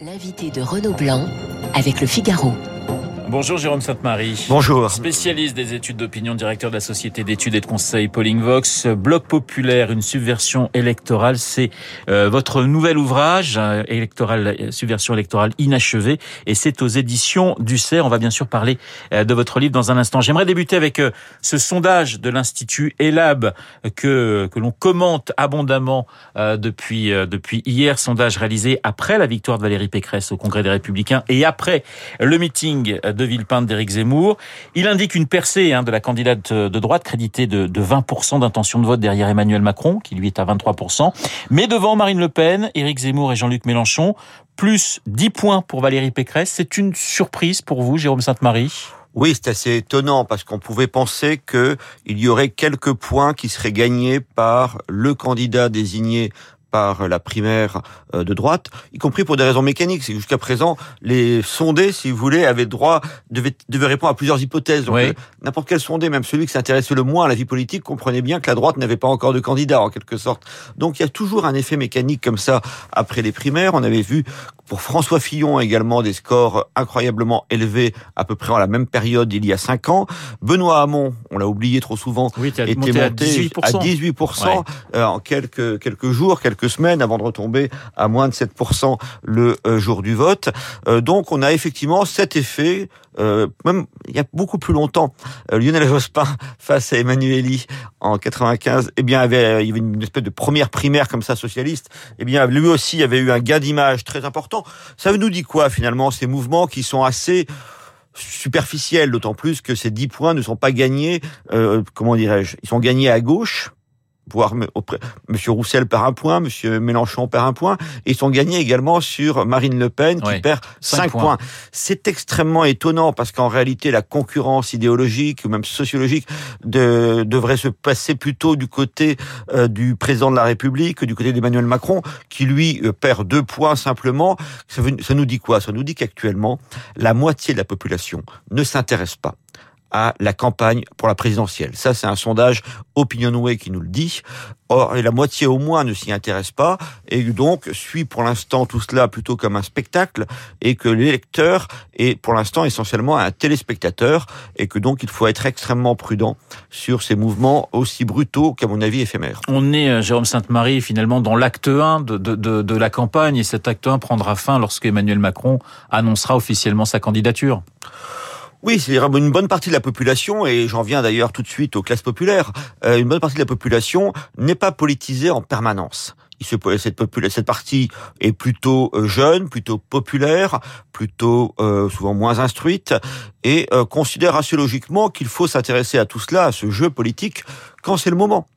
L'invité de Renaud Blanc avec le Figaro. Bonjour Jérôme Sainte-Marie. Bonjour. Spécialiste des études d'opinion, directeur de la société d'études et de conseil Polling Vox. Bloc populaire, une subversion électorale, c'est euh, votre nouvel ouvrage, euh, électoral, euh, subversion électorale inachevée, et c'est aux éditions du CERF. On va bien sûr parler de votre livre dans un instant. J'aimerais débuter avec ce sondage de l'Institut ELAB que, que l'on commente abondamment depuis, depuis hier, sondage réalisé après la victoire de Valérie Pécresse au Congrès des Républicains et après le meeting de Villepinte d'Éric Zemmour. Il indique une percée hein, de la candidate de droite créditée de, de 20% d'intention de vote derrière Emmanuel Macron, qui lui est à 23%. Mais devant Marine Le Pen, Éric Zemmour et Jean-Luc Mélenchon, plus 10 points pour Valérie Pécresse. C'est une surprise pour vous, Jérôme Sainte-Marie? Oui, c'est assez étonnant parce qu'on pouvait penser qu'il y aurait quelques points qui seraient gagnés par le candidat désigné par la primaire euh, de droite, y compris pour des raisons mécaniques. C'est jusqu'à présent, les sondés, si vous voulez, avaient droit, devaient, devaient répondre à plusieurs hypothèses. Donc, euh, n'importe quel sondé, même celui qui s'intéressait le moins à la vie politique, comprenait bien que la droite n'avait pas encore de candidat, en quelque sorte. Donc, il y a toujours un effet mécanique comme ça après les primaires. On avait vu pour François Fillon également des scores incroyablement élevés à peu près en la même période il y a cinq ans. Benoît Hamon, on l'a oublié trop souvent, était monté, à 18%, à 18% euh, en quelques quelques jours, quelques semaines avant de retomber à moins de 7% le euh, jour du vote. Euh, donc on a effectivement cet effet euh, même il y a beaucoup plus longtemps, Lionel Jospin face à Emmanueli en 95, eh bien, il y avait une espèce de première primaire comme ça socialiste. Eh bien, lui aussi avait eu un gain d'image très important. Ça nous dit quoi finalement ces mouvements qui sont assez superficiels, d'autant plus que ces dix points ne sont pas gagnés, comment dirais-je, ils sont gagnés à gauche, voire Monsieur Roussel perd un point, Monsieur Mélenchon perd un point, et ils sont gagnés également sur Marine Le Pen qui perd cinq points. C'est extrêmement étonnant parce qu'en réalité la concurrence idéologique ou même sociologique de, devrait se passer plutôt du côté euh, du président de la République que du côté d'Emmanuel Macron qui lui euh, perd deux points simplement. Ça, ça nous dit quoi? Ça nous dit qu'actuellement la moitié de la population ne s'intéresse pas à la campagne pour la présidentielle. Ça, c'est un sondage Opinionway qui nous le dit. Or, la moitié au moins ne s'y intéresse pas et donc suit pour l'instant tout cela plutôt comme un spectacle et que l'électeur est pour l'instant essentiellement un téléspectateur et que donc il faut être extrêmement prudent sur ces mouvements aussi brutaux qu'à mon avis éphémères. On est, euh, Jérôme Sainte-Marie, finalement dans l'acte 1 de, de, de, de la campagne et cet acte 1 prendra fin lorsque Emmanuel Macron annoncera officiellement sa candidature. Oui, c'est une bonne partie de la population, et j'en viens d'ailleurs tout de suite aux classes populaires, euh, une bonne partie de la population n'est pas politisée en permanence. Cette, partie est plutôt euh, jeune, plutôt populaire, plutôt euh, souvent moins instruite, et considère assez logiquement qu'il faut s'intéresser à tout cela, à ce jeu politique, quand c'est le moment.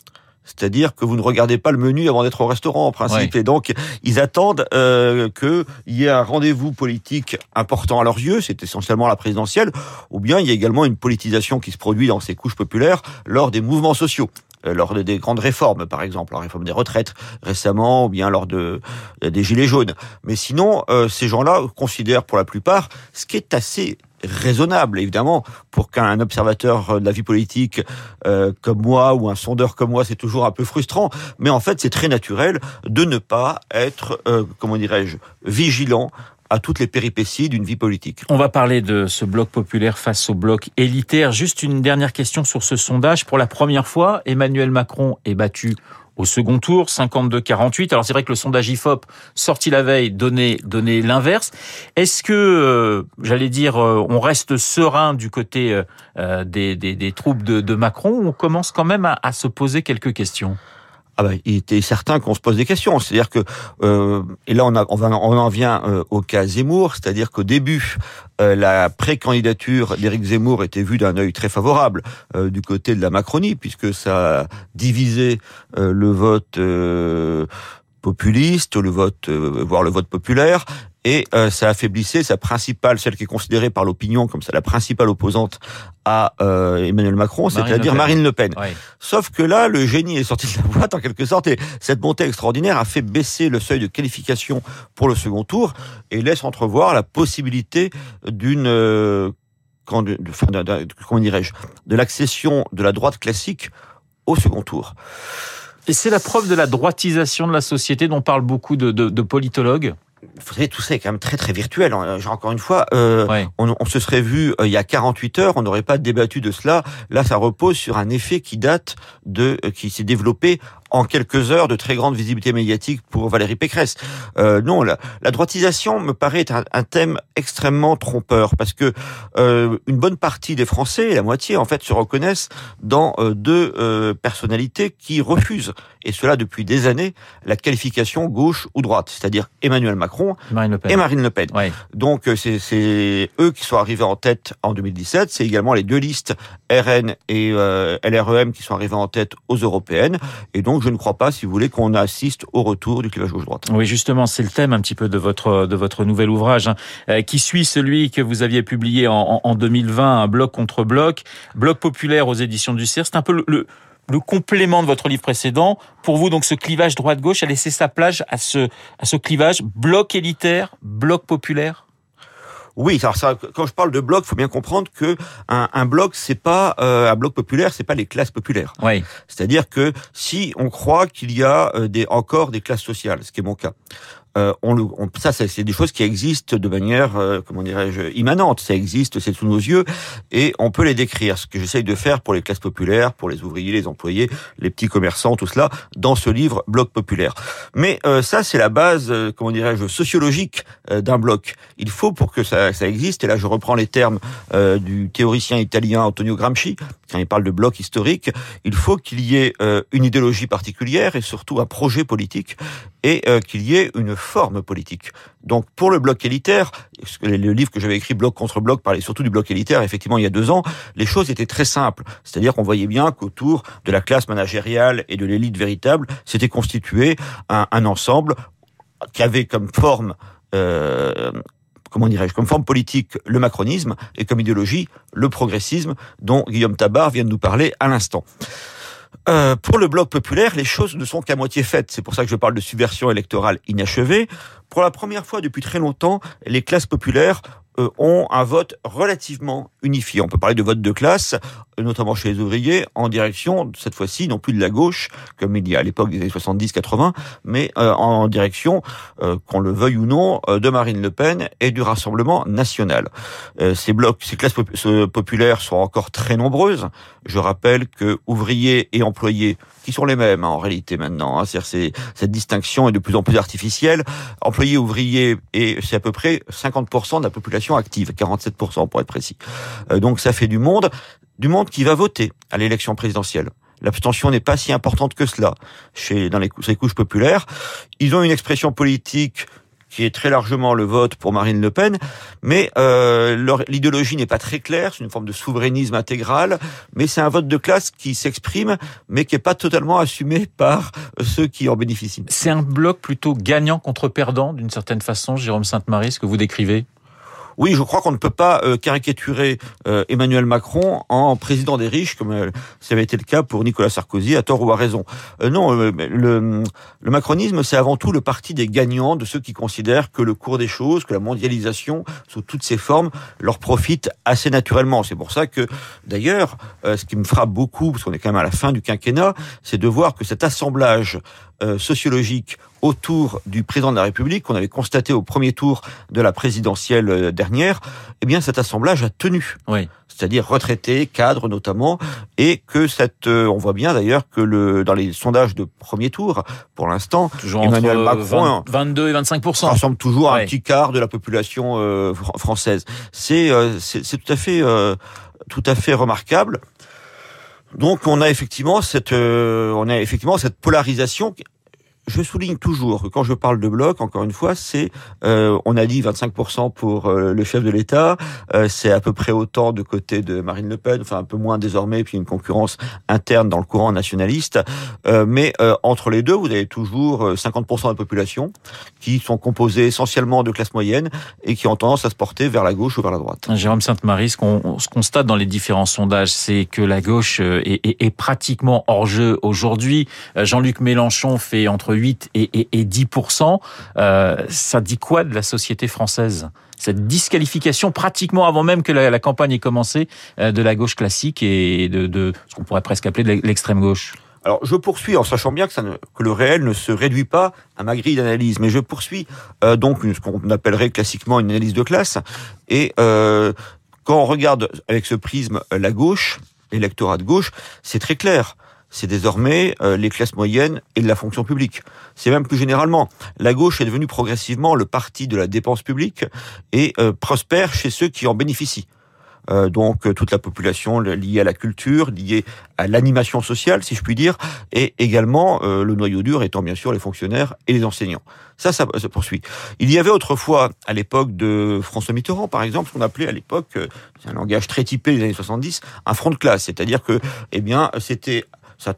C'est-à-dire que vous ne regardez pas le menu avant d'être au restaurant en principe. Et donc, ils attendent euh, qu'il y ait un rendez-vous politique important à leurs yeux, c'est essentiellement la présidentielle, ou bien il y a également une politisation qui se produit dans ces couches populaires lors des mouvements sociaux euh, lors des grandes réformes, par exemple, la réforme des retraites récemment, ou bien lors de des gilets jaunes. Mais sinon, euh, ces gens-là considèrent pour la plupart ce qui est assez raisonnable, évidemment, pour qu'un observateur de la vie politique euh, comme moi ou un sondeur comme moi, c'est toujours un peu frustrant, mais en fait, c'est très naturel de ne pas être, euh, comment dirais-je, vigilant à toutes les péripéties d'une vie politique. On va parler de ce bloc populaire face au bloc élitaire. Juste une dernière question sur ce sondage. Pour la première fois, Emmanuel Macron est battu au second tour, 52-48. Alors c'est vrai que le sondage IFOP sorti la veille donnait, donnait l'inverse. Est-ce que, euh, j'allais dire, euh, on reste serein du côté euh, des, des, des, troupes de, Macron ou on commence quand même à se poser quelques questions? Ah ben, il était certain qu'on se pose des questions. C'est-à-dire que, euh, et là on, a, on, va, on en vient euh, au cas Zemmour, c'est-à-dire qu'au début, euh, la pré-candidature d'Éric Zemmour était vue d'un œil très favorable euh, du côté de la Macronie, puisque ça divisait le vote populiste, le vote, voire le vote populaire, et euh, ça affaiblissait sa principale, celle qui est considérée par l'opinion comme ça la principale opposante à euh, Emmanuel Macron, c'est-à-dire Marine Le Pen. Sauf que là, le génie est sorti de la boîte en quelque sorte, et cette montée extraordinaire a fait baisser le seuil de qualification pour le second tour et laisse entrevoir la possibilité d'une euh, comment dirais-je, de l'accession de la droite classique au second tour. Et c'est la preuve de la droitisation de la société dont parlent beaucoup de, de, de politologues vous savez, tout ça est quand même très très virtuel. Genre, encore une fois, euh, on, on, se serait vu il y a 48 heures, on n'aurait pas débattu de cela. Là, ça repose sur un effet qui date de, qui s'est développé en quelques heures de très grande visibilité médiatique pour Valérie Pécresse. Euh, non, la, la, droitisation me paraît être un, thème extrêmement trompeur parce que euh, une bonne partie des Français, la moitié en fait, se reconnaissent dans euh, deux euh, personnalités qui refusent, et cela depuis des années, la qualification gauche ou droite, c'est-à-dire Emmanuel Macron et Marine Le Pen. Donc euh, c'est eux qui sont arrivés en tête en 2017, c'est également les deux listes RN et LREM qui sont arrivés en tête aux européennes, et donc je ne crois pas, si vous voulez, qu'on assiste au retour du clivage gauche-droite. Oui, justement, c'est le thème un petit peu de votre de votre nouvel ouvrage, hein, euh, qui suit celui que vous aviez publié en, en 2020, un bloc contre bloc, bloc populaire aux éditions du CIR. C'est un peu le, le complément de votre livre précédent. Pour vous, donc, ce clivage droite-gauche a laissé sa plage à ce, à ce clivage bloc élitaire, bloc populaire? Oui, alors ça, quand je parle de bloc, faut bien comprendre que un, un bloc, c'est pas euh, un bloc populaire, c'est pas les classes populaires. Oui. C'est-à-dire que si on croit qu'il y a euh, des, encore des classes sociales, ce qui est mon cas, euh, on, le, on, ça, c'est des choses qui existent de manière, euh, comment dirais-je, immanente. Ça existe, c'est sous nos yeux, et on peut les décrire. Ce que j'essaye de faire pour les classes populaires, pour les ouvriers, les employés, les petits commerçants, tout cela, dans ce livre Bloc populaire. Mais euh, ça, c'est la base, comment dirais-je, sociologique d'un bloc. Il faut pour que ça, ça, existe, et là, je reprends les termes du théoricien italien Antonio Gramsci quand il parle de bloc historique, il faut qu'il y ait une idéologie particulière et surtout un projet politique et qu'il y ait une forme politique. Donc pour le bloc élitaire, le livre que j'avais écrit Bloc contre bloc parlait surtout du bloc élitaire, effectivement il y a deux ans, les choses étaient très simples. C'est-à-dire qu'on voyait bien qu'autour de la classe managériale et de l'élite véritable, s'était constitué un, un, ensemble qui avait comme forme... Euh, comment dirais-je, comme forme politique le macronisme et comme idéologie le progressisme dont Guillaume Tabar vient de nous parler à l'instant. Euh, pour le bloc populaire, les choses ne sont qu'à moitié faites. C'est pour ça que je parle de subversion électorale inachevée. Pour la première fois depuis très longtemps, les classes populaires euh, ont un vote relativement unifié. On peut parler de vote de classe, notamment chez les ouvriers, en direction, cette fois-ci, non plus de la gauche, comme il y a à l'époque des années 70-80, mais euh, en direction, qu'on le veuille ou non, de Marine Le Pen et du Rassemblement national. ces blocs, ces classes populaires sont encore très nombreuses. Je rappelle que ouvriers et employés, qui sont les mêmes hein, en réalité maintenant, hein, c'est cette distinction est de plus en plus artificielle. Employés, ouvriers, et c'est à peu près 50% de la population active, 47% pour être précis. Euh, donc ça fait du monde, du monde qui va voter à l'élection présidentielle. L'abstention n'est pas si importante que cela chez dans les, les couches populaires. Ils ont une expression politique qui est très largement le vote pour Marine Le Pen, mais euh, l'idéologie n'est pas très claire, c'est une forme de souverainisme intégral, mais c'est un vote de classe qui s'exprime, mais qui n'est pas totalement assumé par ceux qui en bénéficient. C'est un bloc plutôt gagnant contre perdant, d'une certaine façon, Jérôme Sainte-Marie, ce que vous décrivez? Oui, je crois qu'on ne peut pas euh, caricaturer euh, Emmanuel Macron en président des riches, comme euh, ça avait été le cas pour Nicolas Sarkozy, à tort ou à raison. non, le, le macronisme, c'est avant tout le parti des gagnants, de ceux qui considèrent que le cours des choses, que la mondialisation, sous toutes ses formes, leur profite assez naturellement. C'est pour ça que, d'ailleurs, ce qui me frappe beaucoup, parce qu'on est quand même à la fin du quinquennat, c'est de voir que cet assemblage sociologique autour du président de la République qu'on avait constaté au premier tour de la présidentielle euh, dernière, eh bien cet assemblage a tenu. Oui. C'est-à-dire retraités, cadres notamment, et que cette, euh, on voit bien d'ailleurs que le dans les sondages de premier tour, pour l'instant, Emmanuel Macron 22 et 25 ressemble toujours à un petit quart de la population euh, française. C'est c'est tout à fait tout à fait remarquable. Donc on a effectivement cette on a effectivement cette polarisation je souligne toujours que quand je parle de bloc, encore une fois, c'est, euh, on a dit 25% pour euh, le chef de l'État, euh, c'est à peu près autant de côté de Marine Le Pen, enfin un peu moins désormais, puis une concurrence interne dans le courant nationaliste. mais entre les deux, vous avez toujours 50% de la population qui sont composés essentiellement de classe moyenne et qui ont tendance à se porter vers la gauche ou vers la droite. Jérôme Sainte-Marie, ce qu'on constate dans les différents sondages, c'est que la gauche est, est, est pratiquement hors jeu aujourd'hui. Jean-Luc Mélenchon fait entre 8 et, 10% euh, Ça dit quoi de la société française? Cette disqualification pratiquement avant même que la, campagne ait commencé euh, de la gauche classique et de, ce qu'on pourrait presque appeler l'extrême gauche? Alors je poursuis en sachant bien que le réel ne se réduit pas à ma grille d'analyse, mais je poursuis euh, donc ce qu'on appellerait classiquement une analyse de classe. Et euh, quand on regarde avec ce prisme la gauche, l'électorat de gauche, c'est très clair c'est désormais euh, les classes moyennes et de la fonction publique. C'est même plus généralement, la gauche est devenue progressivement le parti de la dépense publique et euh, prospère chez ceux qui en bénéficient. Euh, donc toute la population liée à la culture, liée à l'animation sociale, si je puis dire, et également le noyau dur étant bien sûr les fonctionnaires et les enseignants. Ça, ça se poursuit. Il y avait autrefois, à l'époque de François Mitterrand, par exemple, ce qu'on appelait à l'époque, c'est un langage très typé des années 70, un front de classe, c'est-à-dire que, eh bien, c'était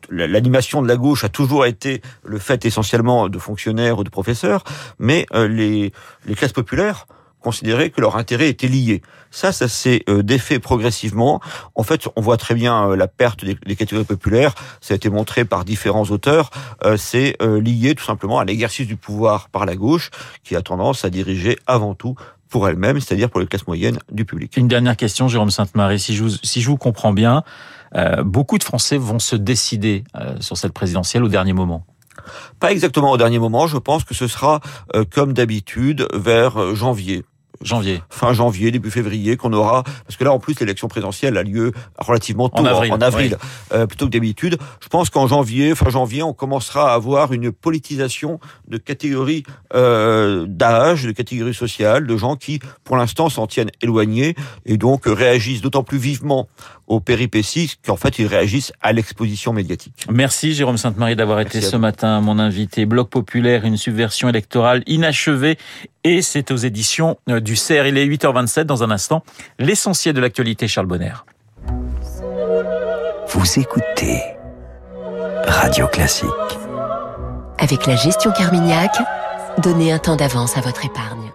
l'animation de la gauche a toujours été le fait essentiellement de fonctionnaires ou de professeurs, mais euh, les, classes populaires considéraient que leur intérêt était lié. Ça, ça s'est euh, défait progressivement. En fait, on voit très bien euh, la perte des, catégories populaires. Ça a été montré par différents auteurs. c'est lié tout simplement à l'exercice du pouvoir par la gauche, qui a tendance à diriger avant tout pour elle-même, c'est-à-dire pour les classes moyennes du public. Une dernière question, Jérôme Sainte-Marie. Si je vous, comprends bien, beaucoup de Français vont se décider euh, sur cette présidentielle au dernier moment. Pas exactement au dernier moment, je pense que ce sera euh, comme d'habitude vers janvier. Janvier. Fin janvier, début février, qu'on aura, parce que là en plus l'élection présidentielle a lieu relativement tôt, en avril, plutôt que d'habitude. Je pense qu'en janvier, fin janvier, on commencera à avoir une politisation de catégories euh, d'âge, de catégories sociales, de gens qui, pour l'instant, s'en tiennent éloignés et donc réagissent d'autant plus vivement aux péripéties qu'en fait ils réagissent à l'exposition médiatique. Merci Jérôme Sainte-Marie d'avoir été ce matin mon invité. Bloc populaire, une subversion électorale inachevée et c'est aux éditions euh, du CER. Il est 8h27 dans un instant. L'essentiel de l'actualité Charles Bonner. Vous écoutez Radio Classique. Avec la gestion Carmignac, donnez un temps d'avance à votre épargne.